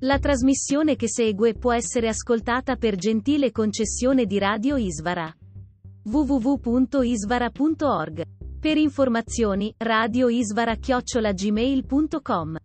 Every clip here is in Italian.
La trasmissione che segue può essere ascoltata per gentile concessione di Radio Isvara. www.isvara.org. Per informazioni, radioisvara-gmail.com.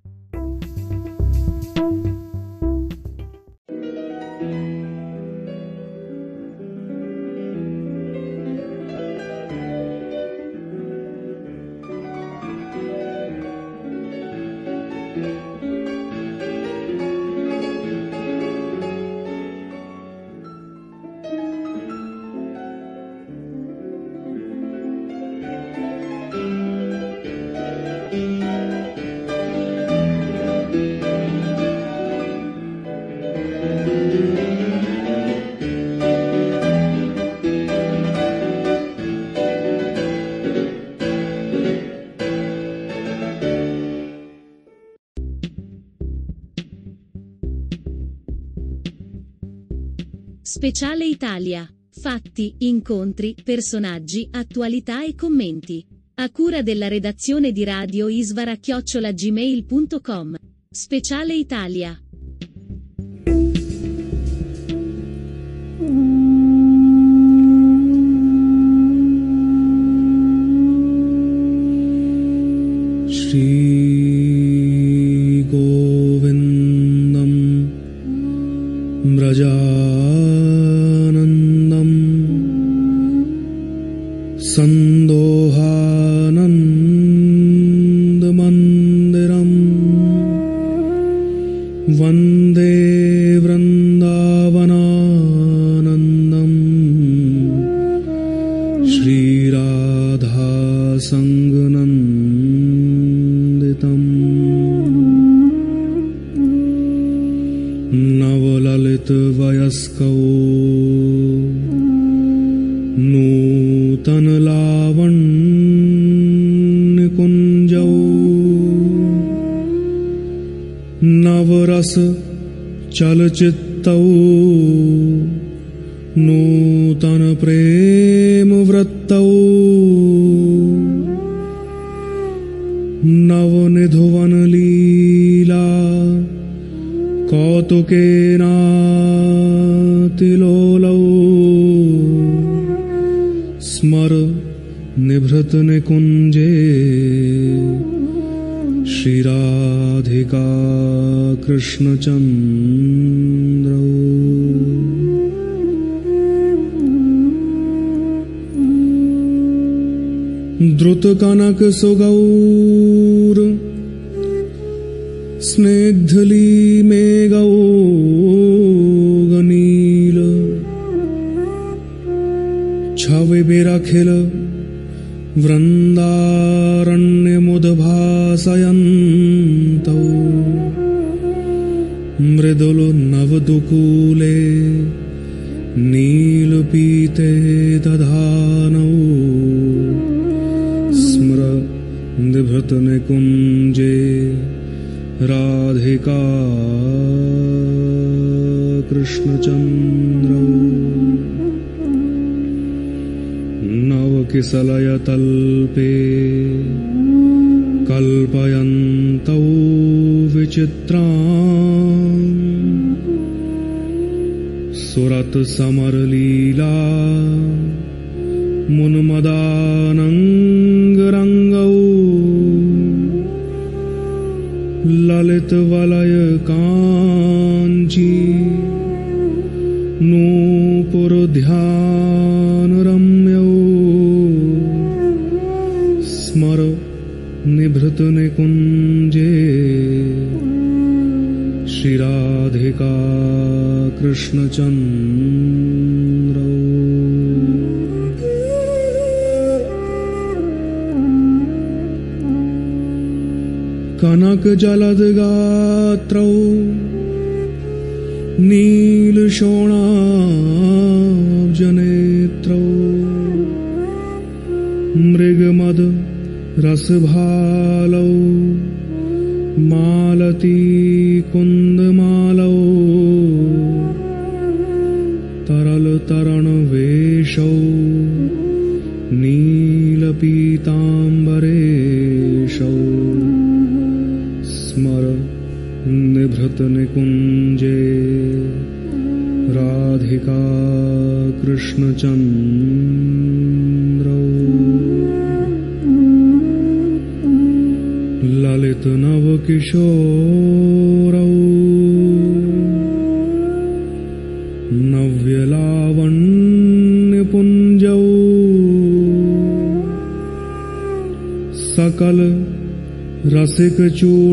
Speciale Italia. Fatti, incontri, personaggi, attualità e commenti. A cura della redazione di Radio Isvara chiocciolagmail.com. Speciale Italia. नूतनलावण्यकुञ्जौ नवरस चलचित्तौ नूतनप्रेमवृत्तौ नवनिधुवनलीला कौतुकेनातिलोलौ निभृतनिकुञ्जे श्रीराधिका कृष्णचन्द्रौ। द्रुतकनकसुगौर स्निग्धलीमेगौगनील मृदुल नवदुकूले नीलपीते दधानौ स्मर निभृतनिकुञ्जे राधिका कृष्णचन्द्रौ नवकिसलयतल्पे कल्पयन्तौ विचित्रा सुरतसमरलीला मुन्मदानङ्गरङ्गौ। ललितवलयकाञ्ची। नूपुरध्यानरम्यौ। स्मर निभृतनिकुञ्जे। श्रीराधिका कृष्णचन्द्रौ। कनकजलदगात्रौ नीलशोणाब्जनेत्रौ मृगमद रसभालौ que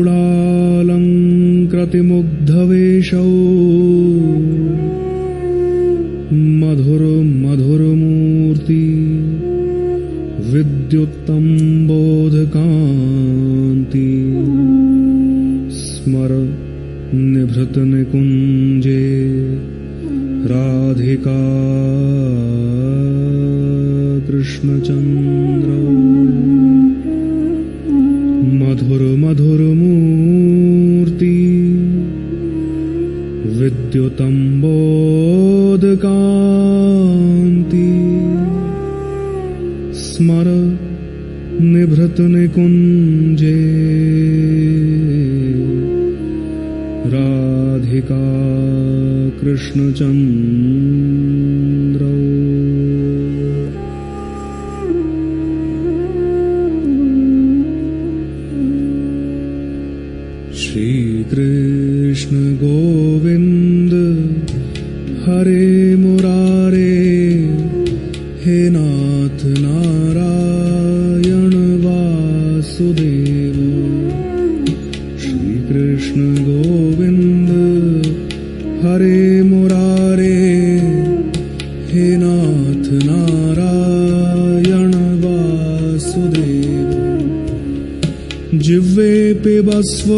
स्व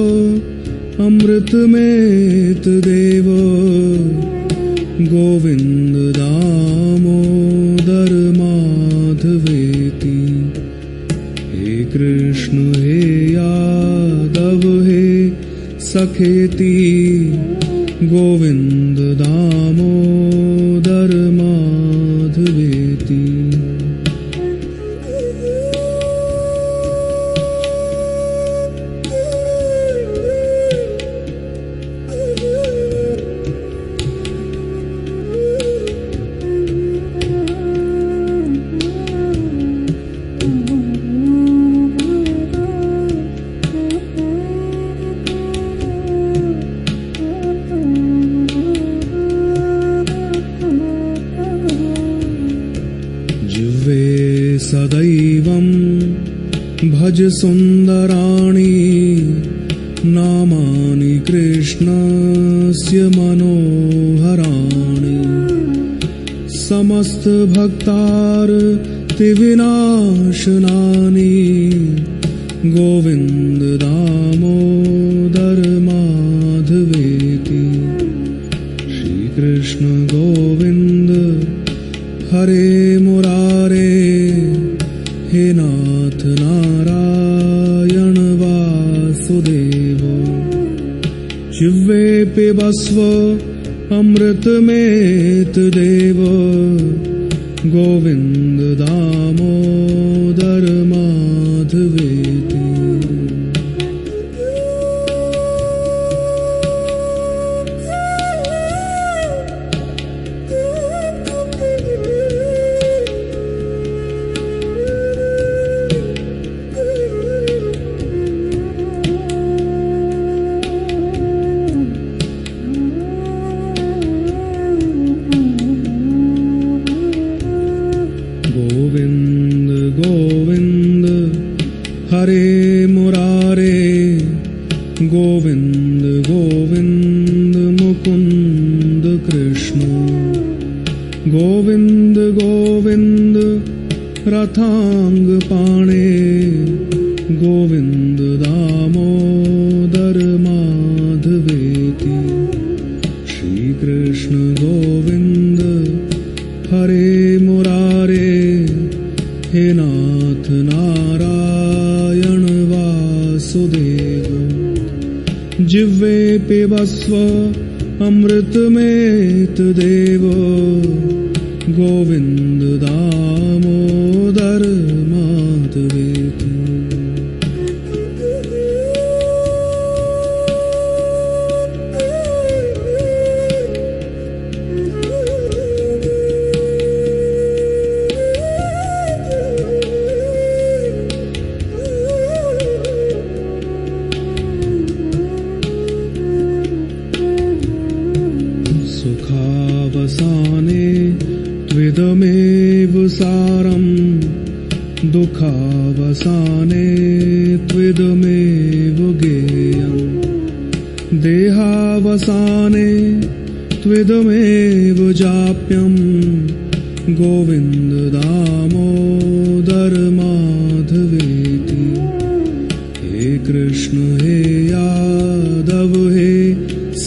अमृत मे शिवेऽपि पिबस्व अमृतमेत् देव। गोविन्द दामोदर माधवे। रथाङ्गपाणे गोविन्द दामोदर माधवेति। श्रीकृष्ण गोविन्द हरे मुरारे हे नाथ नारायण वासुदेव। जिह्वे पिबस्व अमृतमेत अमृतमेतदेव गोविन्ददा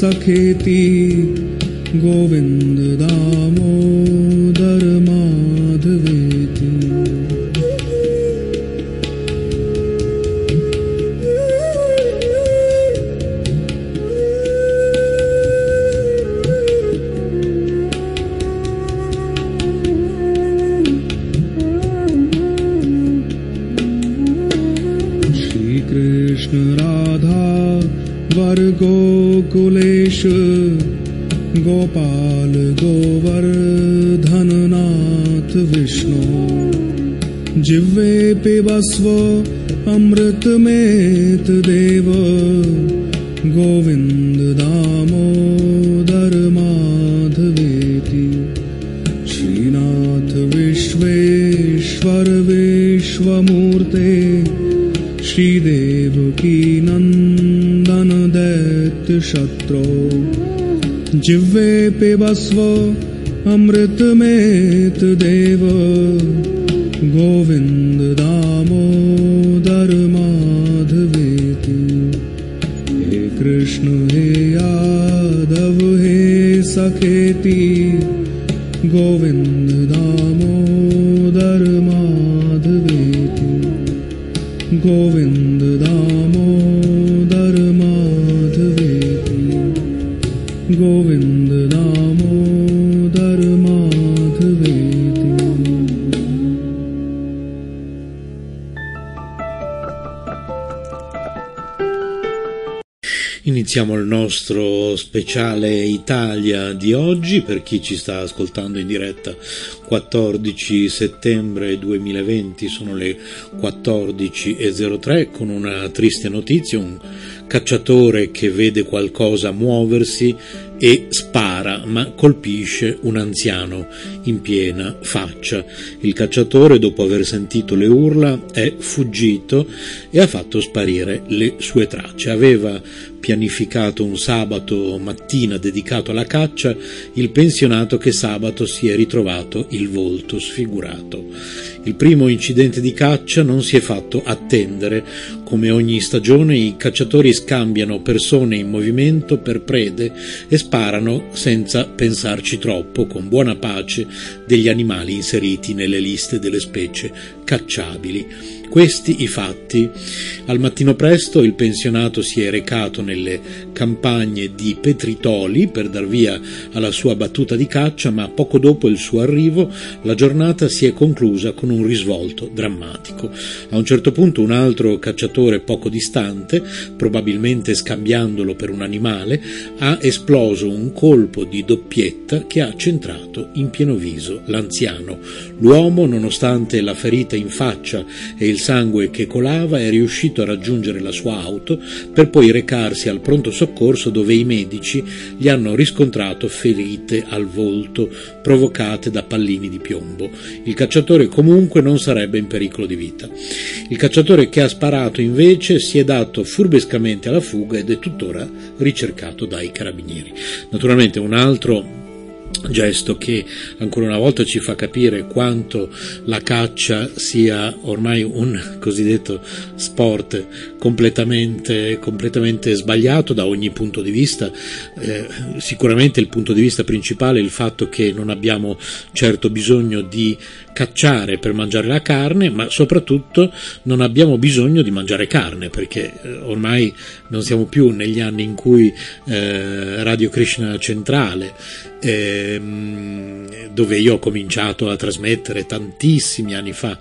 सखेति गोविन्द दामोदर अमृतमेत देव गोविन्द दामोदर माधवेति। श्रीनाथ विश्वेश्वर विश्वमूर्ते श्रीदेवकी नन्दन दैत्यशत्रो जिह्वे पिबस्व अमृतमेत nostro speciale Italia di oggi per chi ci sta ascoltando in diretta 14 settembre 2020 sono le 14.03 con una triste notizia un cacciatore che vede qualcosa muoversi e spara ma colpisce un anziano in piena faccia il cacciatore dopo aver sentito le urla è fuggito e ha fatto sparire le sue tracce aveva pianificato un sabato mattina dedicato alla caccia, il pensionato che sabato si è ritrovato il volto sfigurato. Il primo incidente di caccia non si è fatto attendere. Come ogni stagione i cacciatori scambiano persone in movimento per prede e sparano senza pensarci troppo, con buona pace degli animali inseriti nelle liste delle specie cacciabili. Questi i fatti. Al mattino presto il pensionato si è recato nelle campagne di Petritoli per dar via alla sua battuta di caccia, ma poco dopo il suo arrivo la giornata si è conclusa con un risvolto drammatico. A un certo punto un altro cacciatore poco distante, probabilmente scambiandolo per un animale, ha esploso un colpo di doppietta che ha centrato in pieno viso l'anziano. L'uomo, nonostante la ferita in faccia e il sangue che colava, è riuscito a raggiungere la sua auto per poi recarsi al pronto soccorso dove i medici gli hanno riscontrato ferite al volto provocate da pallini di piombo. Il cacciatore comunque non sarebbe in pericolo di vita. Il cacciatore che ha sparato invece si è dato furbescamente alla fuga ed è tuttora ricercato dai carabinieri. Naturalmente un altro gesto che ancora una volta ci fa capire quanto la caccia sia ormai un cosiddetto sport completamente, completamente sbagliato da ogni punto di vista. Eh, sicuramente il punto di vista principale è il fatto che non abbiamo certo bisogno di cacciare per mangiare la carne, ma soprattutto non abbiamo bisogno di mangiare carne perché eh, ormai non siamo più negli anni in cui eh, Radio Krishna Centrale ehm, dove io ho cominciato a trasmettere tantissimi anni fa,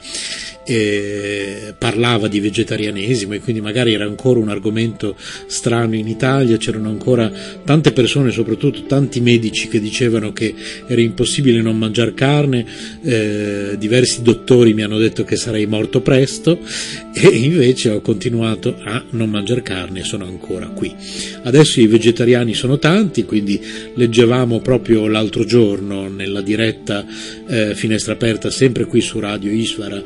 eh, parlava di vegetarianesimo e quindi magari era ancora un argomento strano in Italia, c'erano ancora tante persone, soprattutto tanti medici che dicevano che era impossibile non mangiare carne, eh, diversi dottori mi hanno detto che sarei morto presto e invece ho continuato a non mangiare carne e sono ancora qui. Adesso i vegetariani sono tanti, quindi leggevamo proprio l'altro giorno nella diretta eh, Finestra Aperta, sempre qui su Radio Isvara,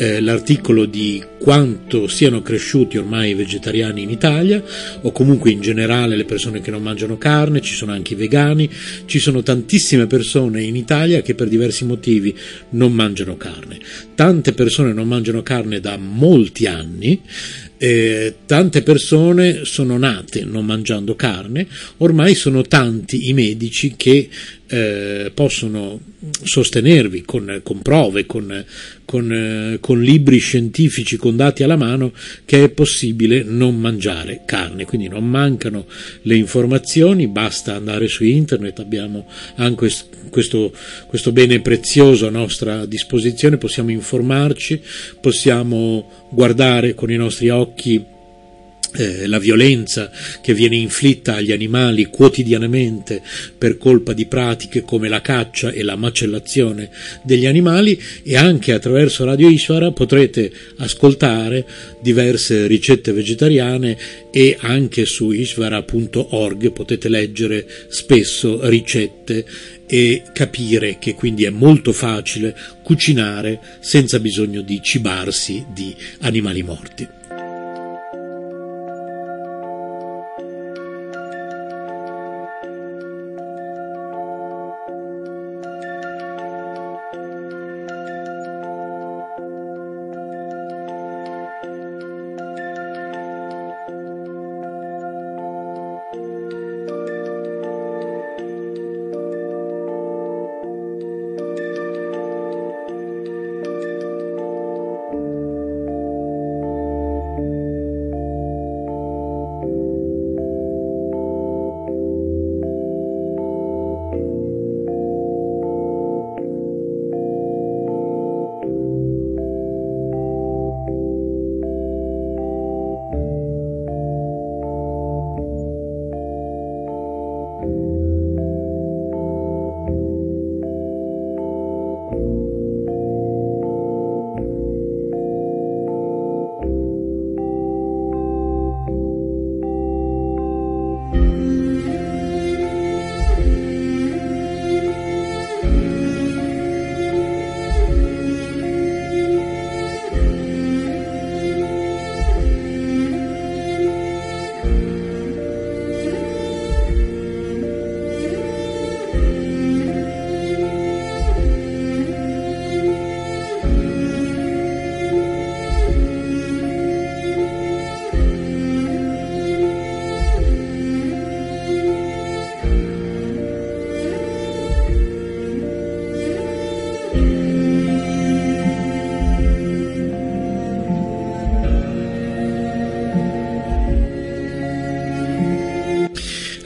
eh, l'articolo di quanto siano cresciuti ormai i vegetariani in Italia o comunque in generale le persone che non mangiano carne, ci sono anche i vegani, ci sono tantissime persone in Italia che per diversi motivi non mangiano carne. Tante persone non mangiano carne da molti anni eh, tante persone sono nate non mangiando carne, ormai sono tanti i medici che eh, possono sostenervi con, con prove, con, con, eh, con, libri scientifici, con dati alla mano, che è possibile non mangiare carne. Quindi non mancano le informazioni, basta andare su internet, abbiamo anche questo, questo bene prezioso a nostra disposizione, possiamo informarci, possiamo guardare con i nostri occhi eh, la violenza che viene inflitta agli animali quotidianamente per colpa di pratiche come la caccia e la macellazione degli animali e anche attraverso Radio Isvara potrete ascoltare diverse ricette vegetariane e anche su isvara.org potete leggere spesso ricette e capire che quindi è molto facile cucinare senza bisogno di cibarsi di animali morti.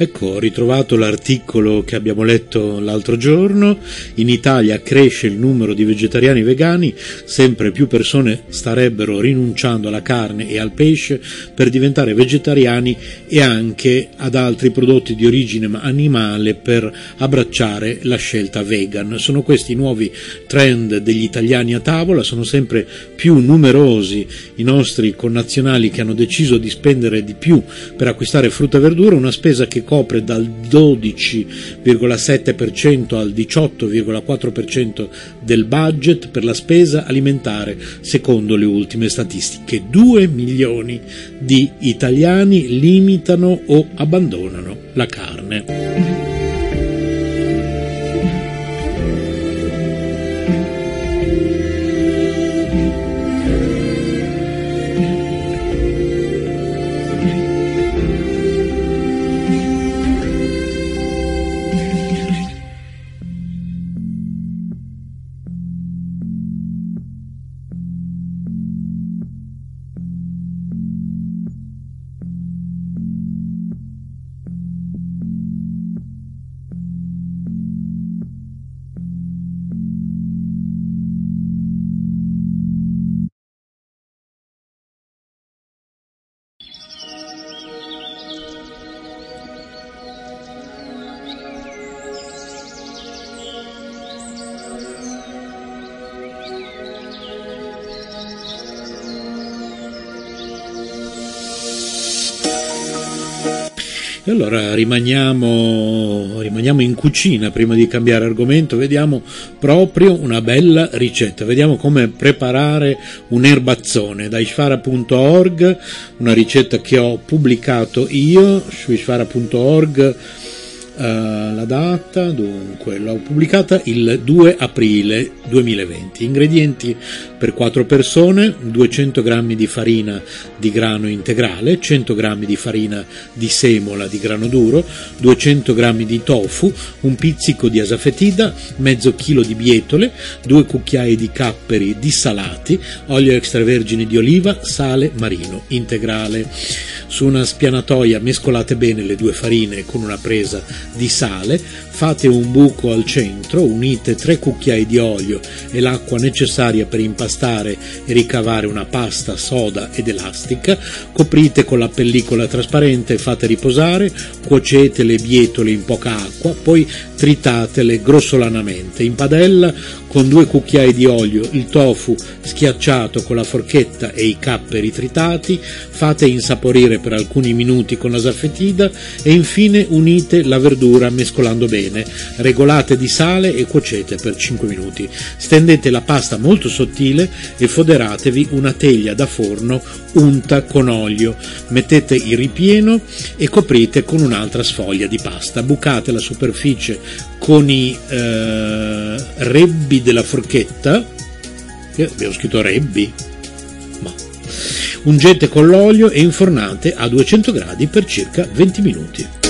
Ecco, ho ritrovato l'articolo che abbiamo letto l'altro giorno. In Italia cresce il numero di vegetariani vegani, sempre più persone starebbero rinunciando alla carne e al pesce per diventare vegetariani e anche ad altri prodotti di origine animale per abbracciare la scelta vegan. Sono questi i nuovi trend degli italiani a tavola, sono sempre più numerosi i nostri connazionali che hanno deciso di spendere di più per acquistare frutta e verdura, una spesa che copre dal 12,7% al 18,4% del budget per la spesa alimentare, secondo le ultime statistiche. 2 milioni di italiani limitano o abbandonano la carne. Rimaniamo, rimaniamo in cucina prima di cambiare argomento, vediamo proprio una bella ricetta, vediamo come preparare un erbazzone. Da ishvara.org, una ricetta che ho pubblicato io su ishvara.org Uh, la data, dunque, l'ho pubblicata il 2 aprile 2020. Ingredienti per 4 persone, 200 g di farina di grano integrale, 100 g di farina di semola di grano duro, 200 g di tofu, un pizzico di asafetida, mezzo chilo di bietole, 2 cucchiai di capperi dissalati, olio extravergine di oliva, sale marino integrale. Su una spianatoia mescolate bene le due farine con una presa di sale, fate un buco al centro, unite 3 cucchiai di olio e l'acqua necessaria per impastare e ricavare una pasta soda ed elastica, coprite con la pellicola trasparente e fate riposare, cuocete le bietole in poca acqua, poi tritatele grossolanamente. In padella con due cucchiai di olio il tofu schiacciato con la forchetta e i capperi tritati, fate insaporire per alcuni minuti con la saffetida e infine unite la verdura mescolando bene, regolate di sale e cuocete per 5 minuti. Stendete la pasta molto sottile e foderatevi una teglia da forno unta con olio. Mettete il ripieno e coprite con un'altra sfoglia di pasta. Bucate la superficie con i eh, rebbi della forchetta. Io abbiamo scritto rebbi. Ma. Ungete con l'olio e infornate a 200 gradi per circa 20 minuti.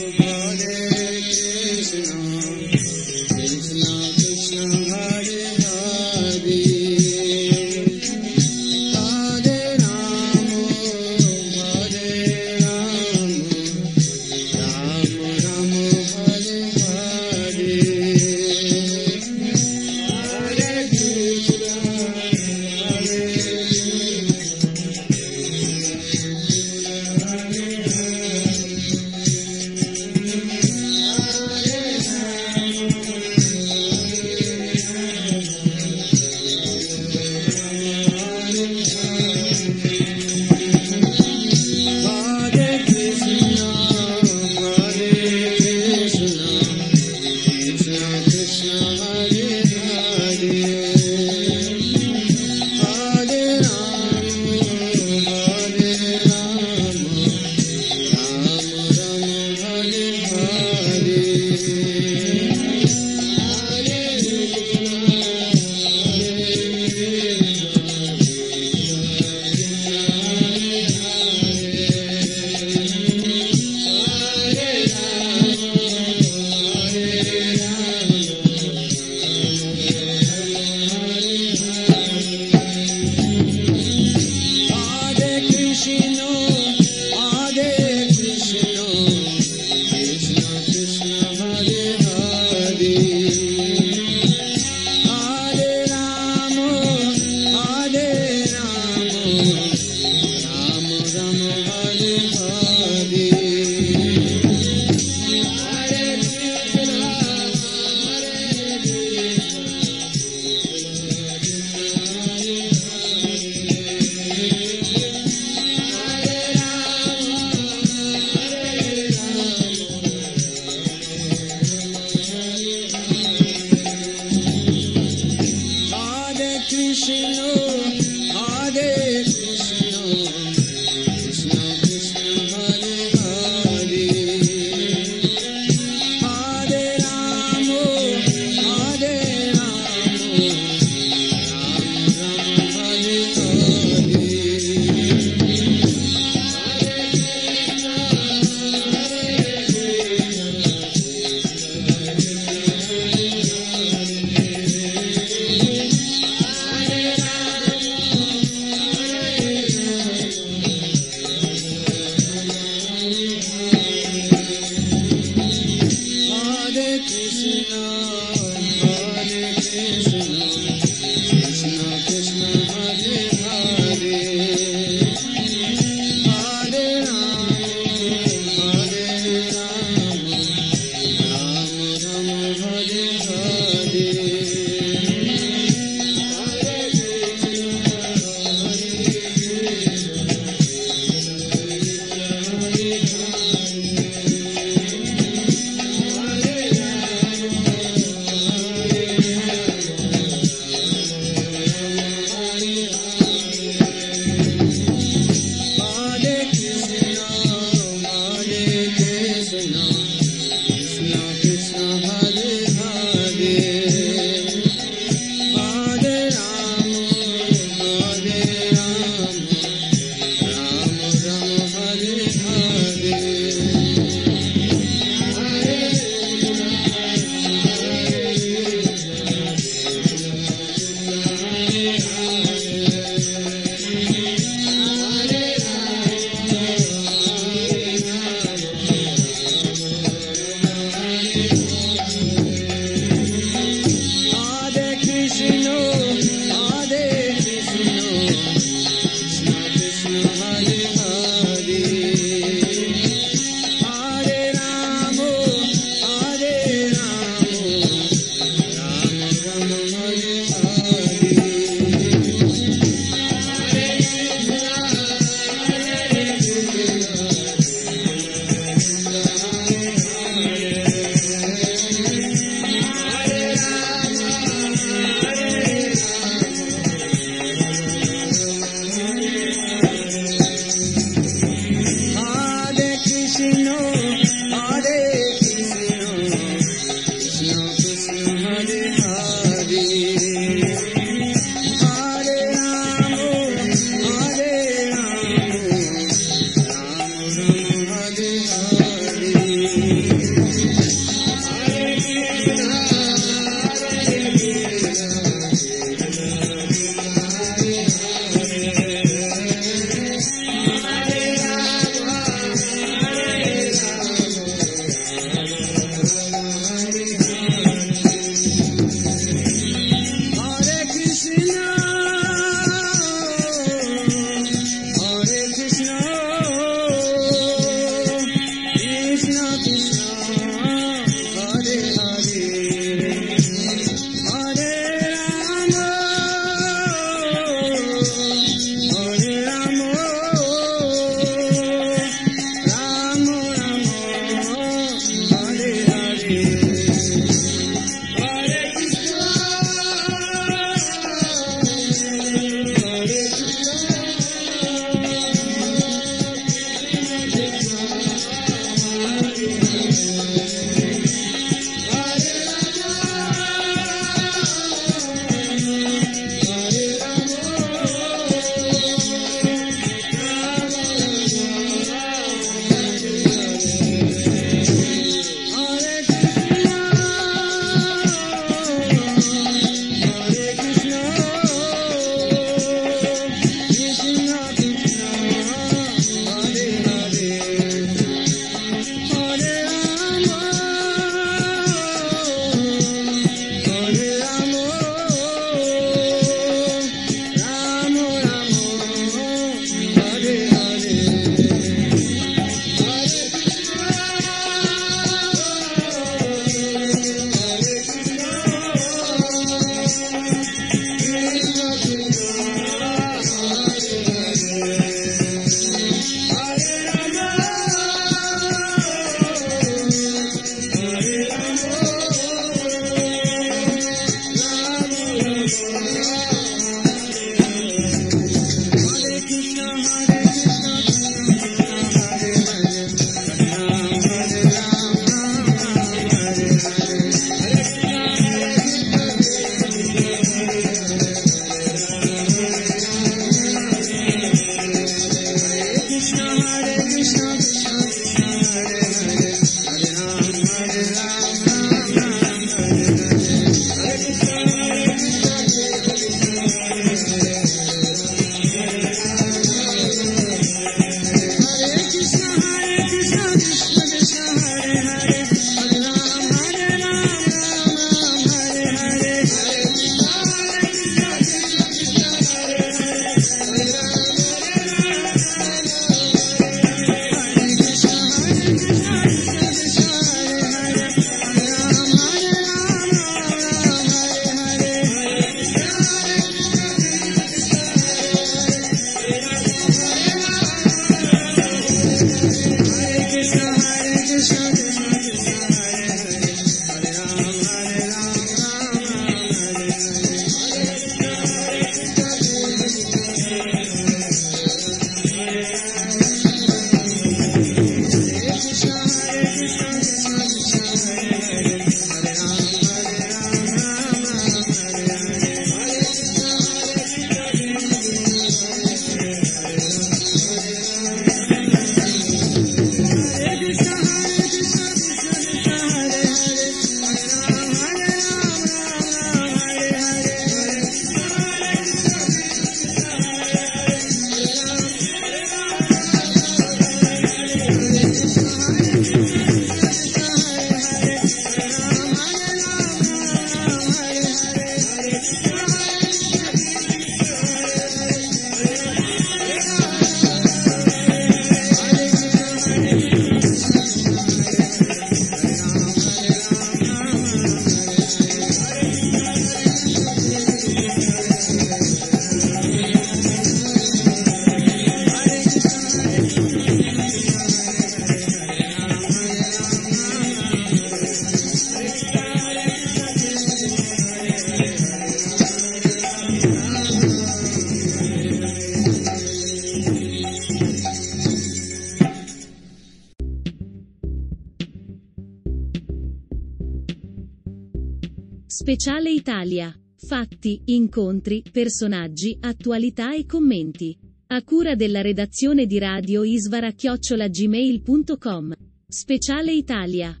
Speciale Italia. Fatti, incontri, personaggi, attualità e commenti. A cura della redazione di Radio Isvara chiocciolagmail.com. Speciale Italia.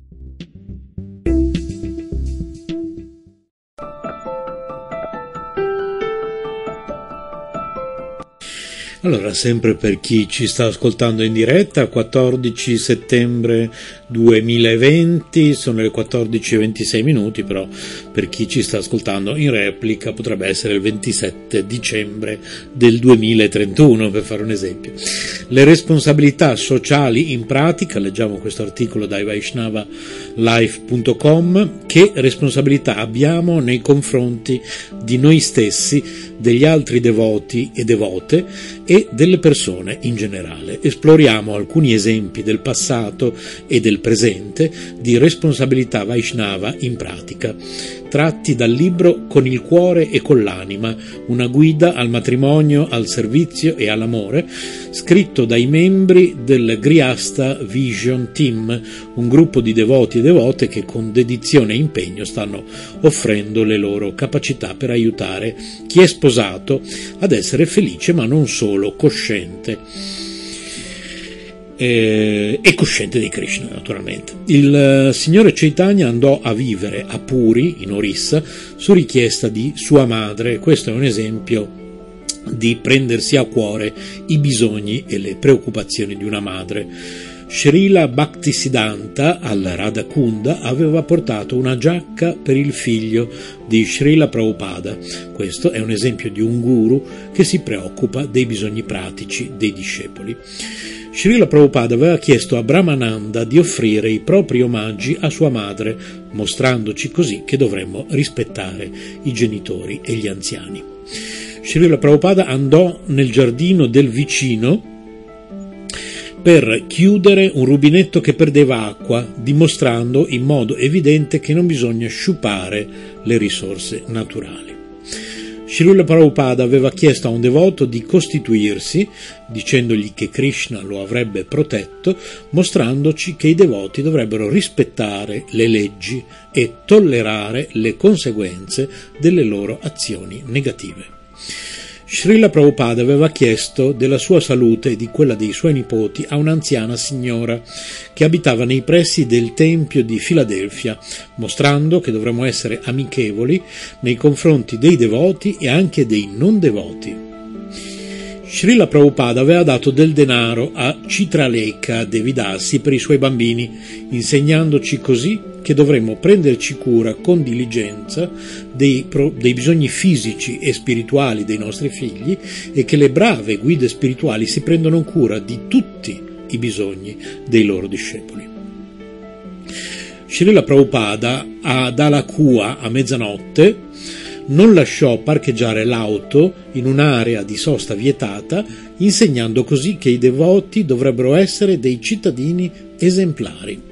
Allora, sempre per chi ci sta ascoltando in diretta, 14 settembre 2020, sono le 14.26 minuti, però per chi ci sta ascoltando in replica potrebbe essere il 27 dicembre del 2031, per fare un esempio. Le responsabilità sociali in pratica, leggiamo questo articolo da vaishnavalife.com, che responsabilità abbiamo nei confronti di noi stessi, degli altri devoti e devote e delle persone in generale. Esploriamo alcuni esempi del passato e del presente di responsabilità Vaishnava in pratica, tratti dal libro Con il cuore e con l'anima, una guida al matrimonio, al servizio e all'amore, scritto dai membri del Griasta Vision Team, un gruppo di devoti e devote che con dedizione e impegno stanno offrendo le loro capacità per aiutare chi è sposato ad essere felice ma non solo cosciente eh, e cosciente di Krishna naturalmente. Il eh, signore Chaitanya andò a vivere a Puri, in Orissa, su richiesta di sua madre. Questo è un esempio di prendersi a cuore i bisogni e le preoccupazioni di una madre. Srila Bhaktisiddhanta al Radhakunda aveva portato una giacca per il figlio di Srila Prabhupada. Questo è un esempio di un guru che si preoccupa dei bisogni pratici dei discepoli. Srila Prabhupada aveva chiesto a Brahmananda di offrire i propri omaggi a sua madre, mostrandoci così che dovremmo rispettare i genitori e gli anziani. Srila Prabhupada andò nel giardino del vicino per chiudere un rubinetto che perdeva acqua, dimostrando in modo evidente che non bisogna sciupare le risorse naturali. Srila Prabhupada aveva chiesto a un devoto di costituirsi, dicendogli che Krishna lo avrebbe protetto, mostrandoci che i devoti dovrebbero rispettare le leggi e tollerare le conseguenze delle loro azioni negative. Srila Prabhupada aveva chiesto della sua salute e di quella dei suoi nipoti a un'anziana signora che abitava nei pressi del Tempio di Filadelfia, mostrando che dovremmo essere amichevoli nei confronti dei devoti e anche dei non devoti. Srila Prabhupada aveva dato del denaro a Citralekha Devidasi per i suoi bambini, insegnandoci così che dovremmo prenderci cura con diligenza dei, dei, bisogni fisici e spirituali dei nostri figli e che le brave guide spirituali si prendono cura di tutti i bisogni dei loro discepoli. Srila Prabhupada ad Alakua a mezzanotte non lasciò parcheggiare l'auto in un'area di sosta vietata, insegnando così che i devoti dovrebbero essere dei cittadini esemplari.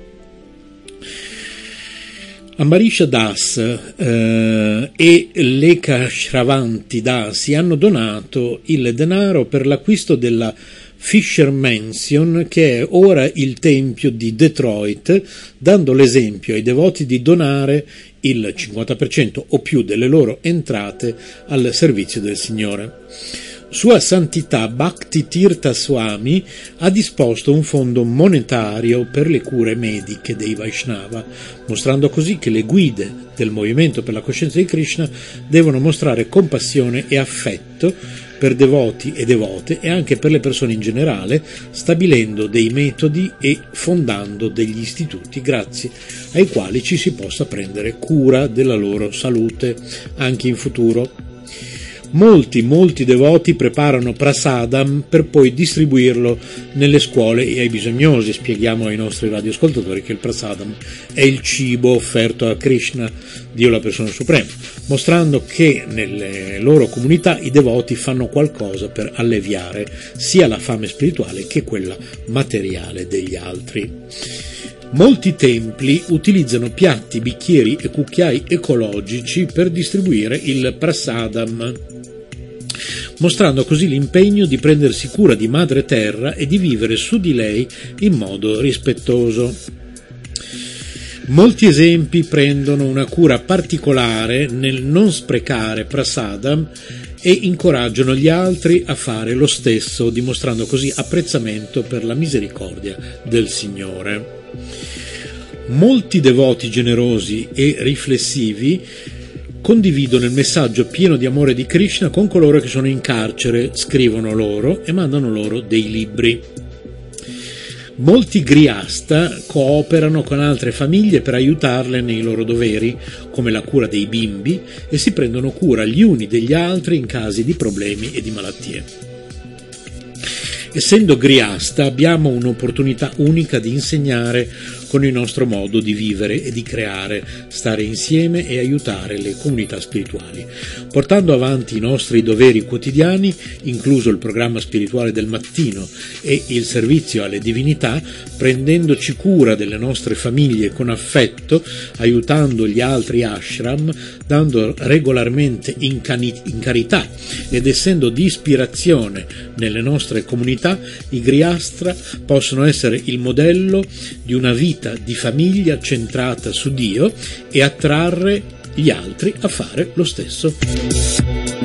Ambarisha Das eh, e Leka Shravanti Dasi hanno donato il denaro per l'acquisto della Fisher Mansion, che è ora il tempio di Detroit, dando l'esempio ai devoti di donare il 50% o più delle loro entrate al servizio del Signore. Sua Santità Bhakti Tirtha Swami ha disposto un fondo monetario per le cure mediche dei Vaishnava, mostrando così che le guide del movimento per la coscienza di Krishna devono mostrare compassione e affetto per devoti e devote e anche per le persone in generale, stabilendo dei metodi e fondando degli istituti grazie ai quali ci si possa prendere cura della loro salute anche in futuro. Molti, molti devoti preparano prasadam per poi distribuirlo nelle scuole e ai bisognosi. Spieghiamo ai nostri radioascoltatori che il prasadam è il cibo offerto a Krishna, Dio la persona suprema, mostrando che nelle loro comunità i devoti fanno qualcosa per alleviare sia la fame spirituale che quella materiale degli altri. Molti templi utilizzano piatti, bicchieri e cucchiai ecologici per distribuire il prasadam mostrando così l'impegno di prendersi cura di madre terra e di vivere su di lei in modo rispettoso. Molti esempi prendono una cura particolare nel non sprecare prasadam e incoraggiano gli altri a fare lo stesso, dimostrando così apprezzamento per la misericordia del Signore. Molti devoti generosi e riflessivi condividono il messaggio pieno di amore di Krishna con coloro che sono in carcere, scrivono loro e mandano loro dei libri. Molti griasta cooperano con altre famiglie per aiutarle nei loro doveri, come la cura dei bimbi, e si prendono cura gli uni degli altri in casi di problemi e di malattie. Essendo griasta abbiamo un'opportunità unica di insegnare con il nostro modo di vivere e di creare, stare insieme e aiutare le comunità spirituali, portando avanti i nostri doveri quotidiani, incluso il programma spirituale del mattino e il servizio alle divinità, prendendoci cura delle nostre famiglie con affetto, aiutando gli altri ashram, dando regolarmente incarità ed essendo di ispirazione nelle nostre comunità, i Griastra possono essere il modello di una vita vita di famiglia centrata su Dio e attrarre gli altri a fare lo stesso.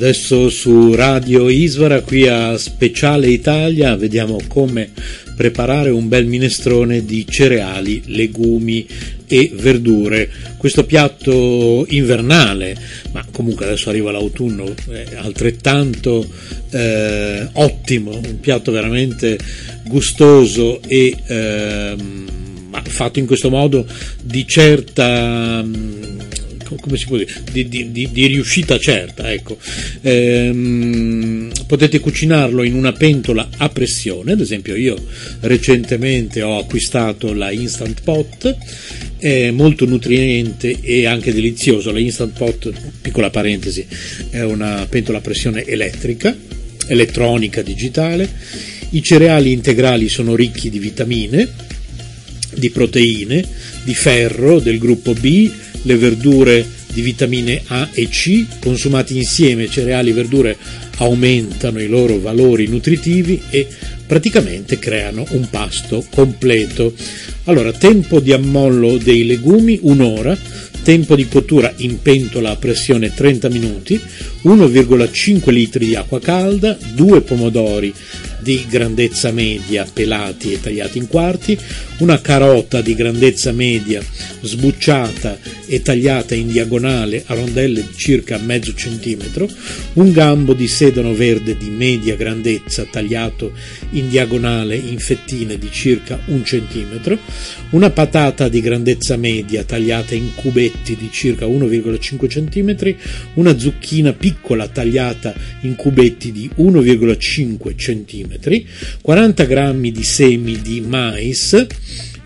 Adesso su Radio Isvara qui a Speciale Italia vediamo come preparare un bel minestrone di cereali, legumi e verdure. Questo piatto invernale, ma comunque adesso arriva l'autunno, è altrettanto eh, ottimo, un piatto veramente gustoso e eh, fatto in questo modo di certa come si può dire, di, di, di, di riuscita certa. Ecco. Ehm, potete cucinarlo in una pentola a pressione, ad esempio io recentemente ho acquistato la Instant Pot, è molto nutriente e anche delizioso. La Instant Pot, piccola parentesi, è una pentola a pressione elettrica, elettronica, digitale. I cereali integrali sono ricchi di vitamine, di proteine, di ferro del gruppo B, le verdure di vitamine A e C, consumati insieme cereali e verdure aumentano i loro valori nutritivi e praticamente creano un pasto completo. Allora, tempo di ammollo dei legumi un'ora, tempo di cottura in pentola a pressione 30 minuti, 1,5 litri di acqua calda, 2 pomodori di grandezza media pelati e tagliati in quarti, una carota di grandezza media sbucciata e tagliata in diagonale a rondelle di circa mezzo centimetro, un gambo di sedano verde di media grandezza tagliato in diagonale in fettine di circa un centimetro, una patata di grandezza media tagliata in cubetti di circa 1,5 cm, una zucchina piccola tagliata in cubetti di 1,5 cm, 40 g di semi di mais,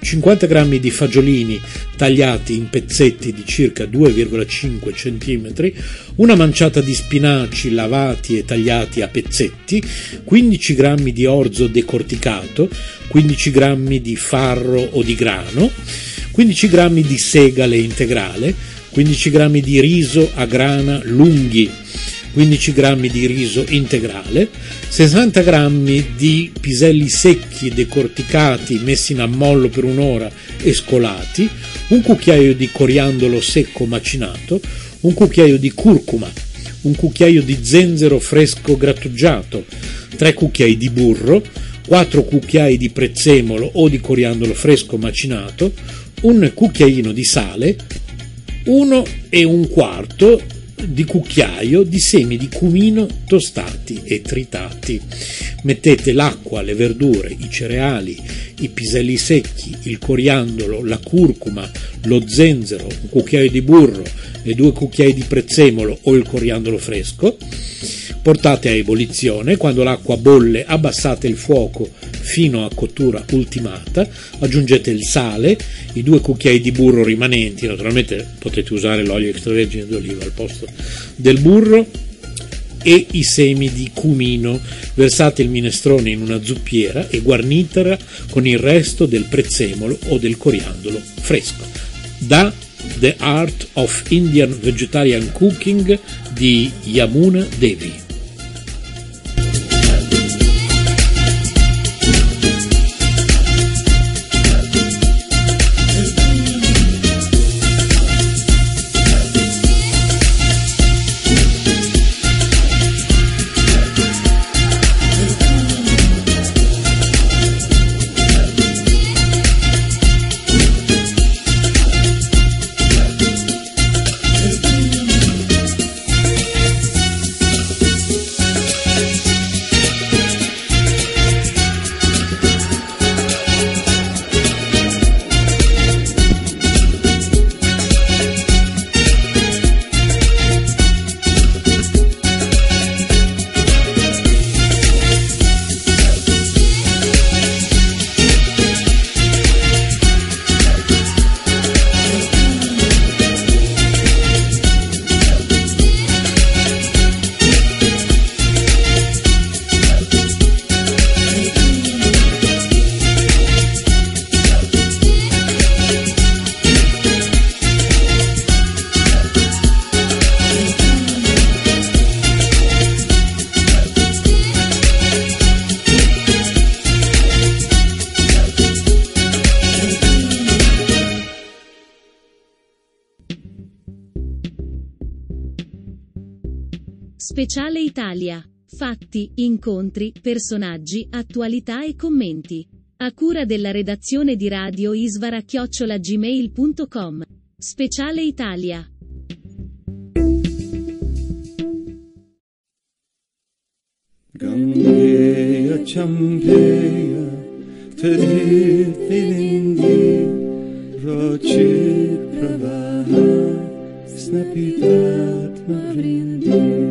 50 g di fagiolini tagliati in pezzetti di circa 2,5 cm, una manciata di spinaci lavati e tagliati a pezzetti, 15 g di orzo decorticato, 15 g di farro o di grano, 15 g di segale integrale, 15 g di riso a grana lunghi 15 g di riso integrale, 60 g di piselli secchi decorticati messi in ammollo per un'ora e scolati, un cucchiaio di coriandolo secco macinato, un cucchiaio di curcuma, un cucchiaio di zenzero fresco grattugiato, 3 cucchiai di burro, 4 cucchiai di prezzemolo o di coriandolo fresco macinato, un cucchiaino di sale, 1 e un quarto di cucchiaio di semi di cumino tostati e tritati. Mettete l'acqua, le verdure, i cereali, i piselli secchi, il coriandolo, la curcuma, lo zenzero, un cucchiaio di burro e due cucchiai di prezzemolo o il coriandolo fresco. Portate a ebollizione, quando l'acqua bolle abbassate il fuoco fino a cottura ultimata, aggiungete il sale, i due cucchiai di burro rimanenti, naturalmente potete usare l'olio extravergine d'oliva al posto del burro e i semi di cumino. Versate il minestrone in una zuppiera e guarnitela con il resto del prezzemolo o del coriandolo fresco. Da The Art of Indian Vegetarian Cooking di Yamuna Devi. Speciale Italia. Fatti, incontri, personaggi, attualità e commenti. A cura della redazione di Radio Isvara chiocciolagmail.com. Speciale Italia. Gangeya Champeya Tadhivindi Rochit Pravaha Snapitatma Vrindi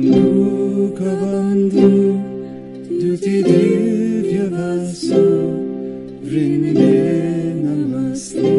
bandu kabandu duti divya vasu vrinne namaste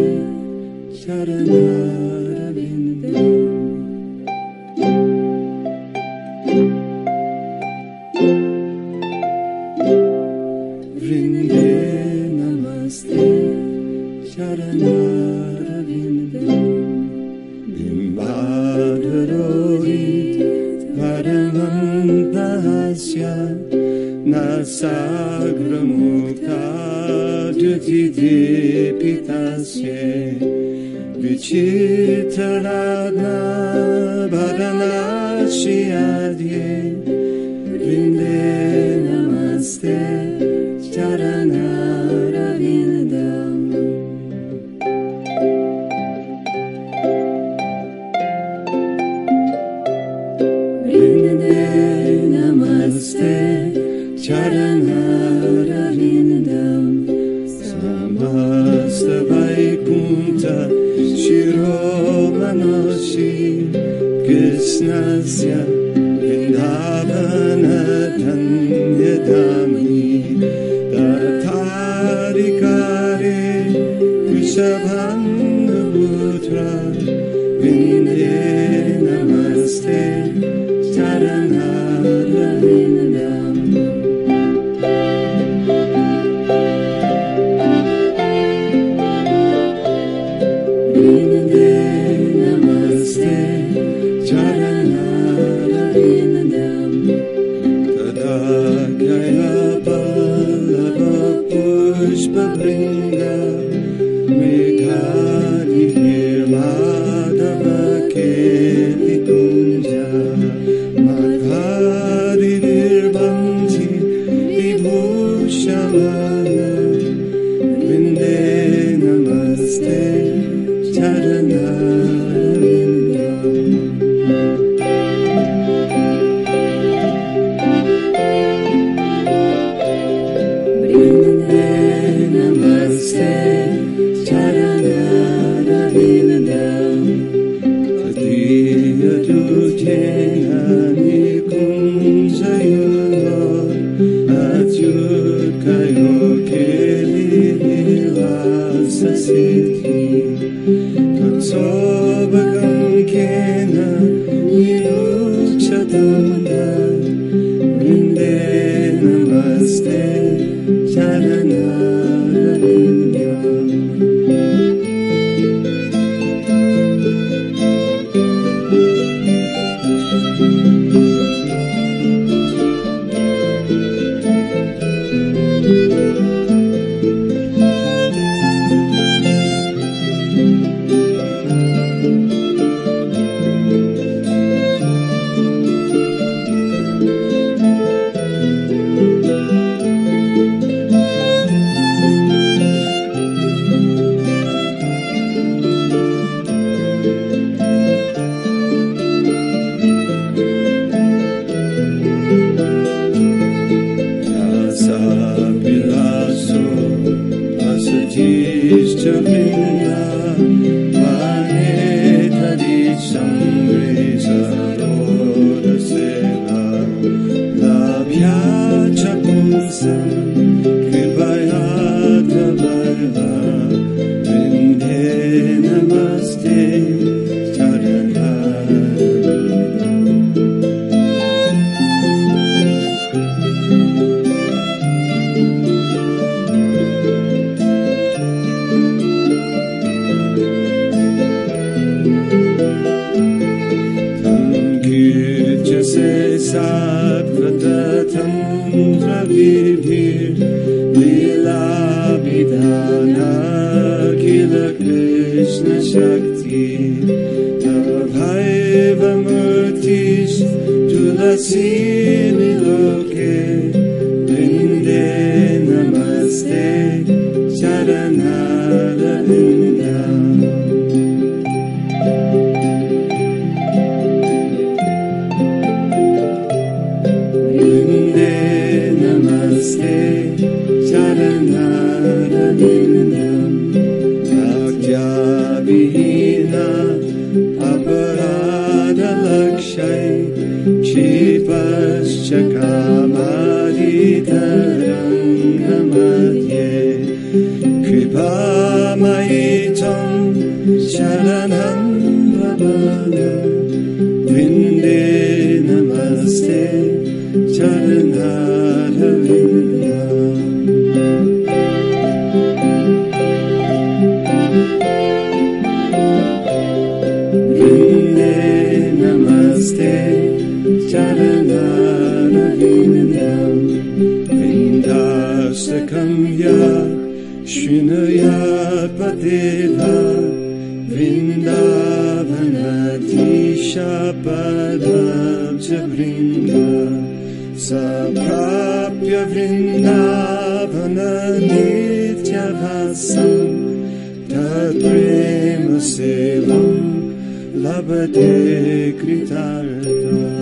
Saprapya Vrindavana Nitya Vasam Tatrema Sevam Labate Kritartha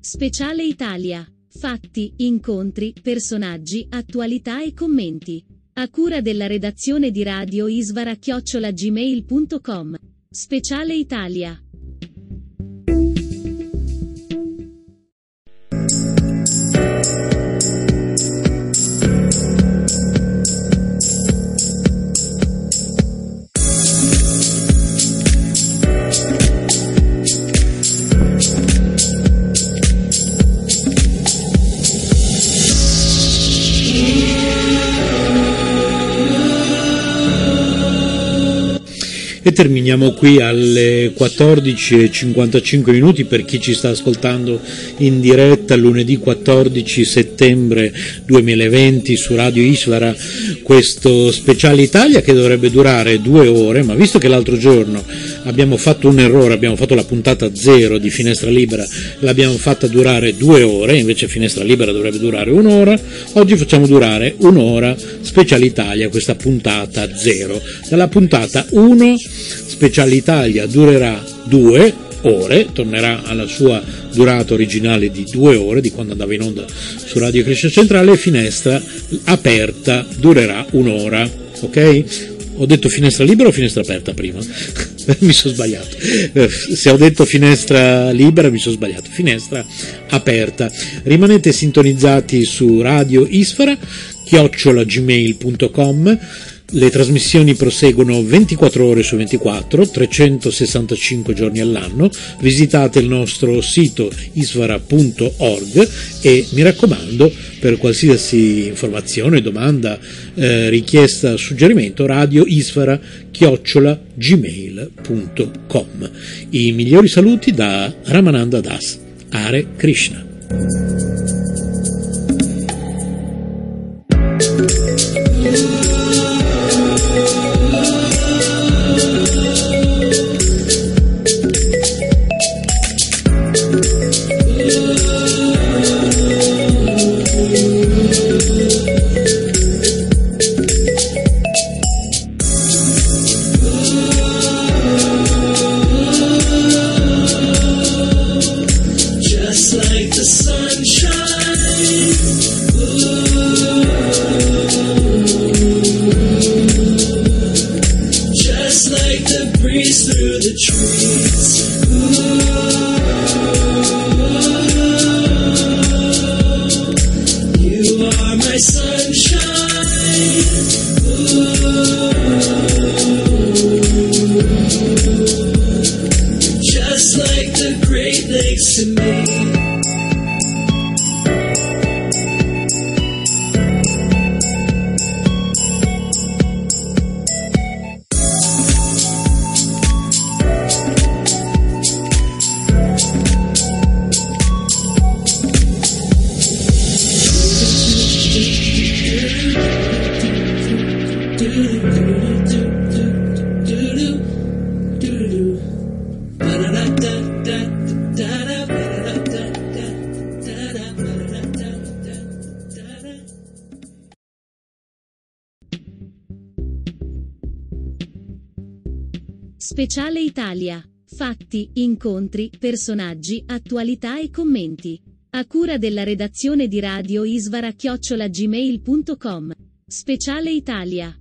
Speciale Italia. Fatti, incontri, personaggi, attualità e commenti. A cura della redazione di Radio Isvara chiocciolagmail.com. Speciale Italia. E terminiamo qui alle 14.55 minuti per chi ci sta ascoltando in diretta lunedì 14 settembre 2020 su Radio Isvara questo speciale Italia che dovrebbe durare due ore, ma visto che l'altro giorno abbiamo fatto un errore, abbiamo fatto la puntata zero di Finestra Libera, l'abbiamo fatta durare due ore, invece Finestra Libera dovrebbe durare un'ora, oggi facciamo durare un'ora Speciale Italia, questa puntata zero. Dalla puntata 1 Speciale Italia durerà due ore, tornerà alla sua durata originale di due ore, di quando andava in onda su Radio Crescita Centrale, e Finestra aperta durerà un'ora, ok? Ho detto finestra libera o finestra aperta prima? mi sono sbagliato. Eh, se ho detto finestra libera mi sono sbagliato. Finestra aperta. Rimanete sintonizzati su Radio Isfara, chiocciolagmail.com le trasmissioni proseguono 24 ore su 24, 365 giorni all'anno. Visitate il nostro sito isvara.org e mi raccomando, per qualsiasi informazione, domanda, eh, richiesta, suggerimento, radio isvara chiocciola gmail.com. I migliori saluti da Ramananda Das. Are Krishna. Incontri, personaggi, attualità e commenti. A cura della redazione di Radio Isvara Speciale Italia.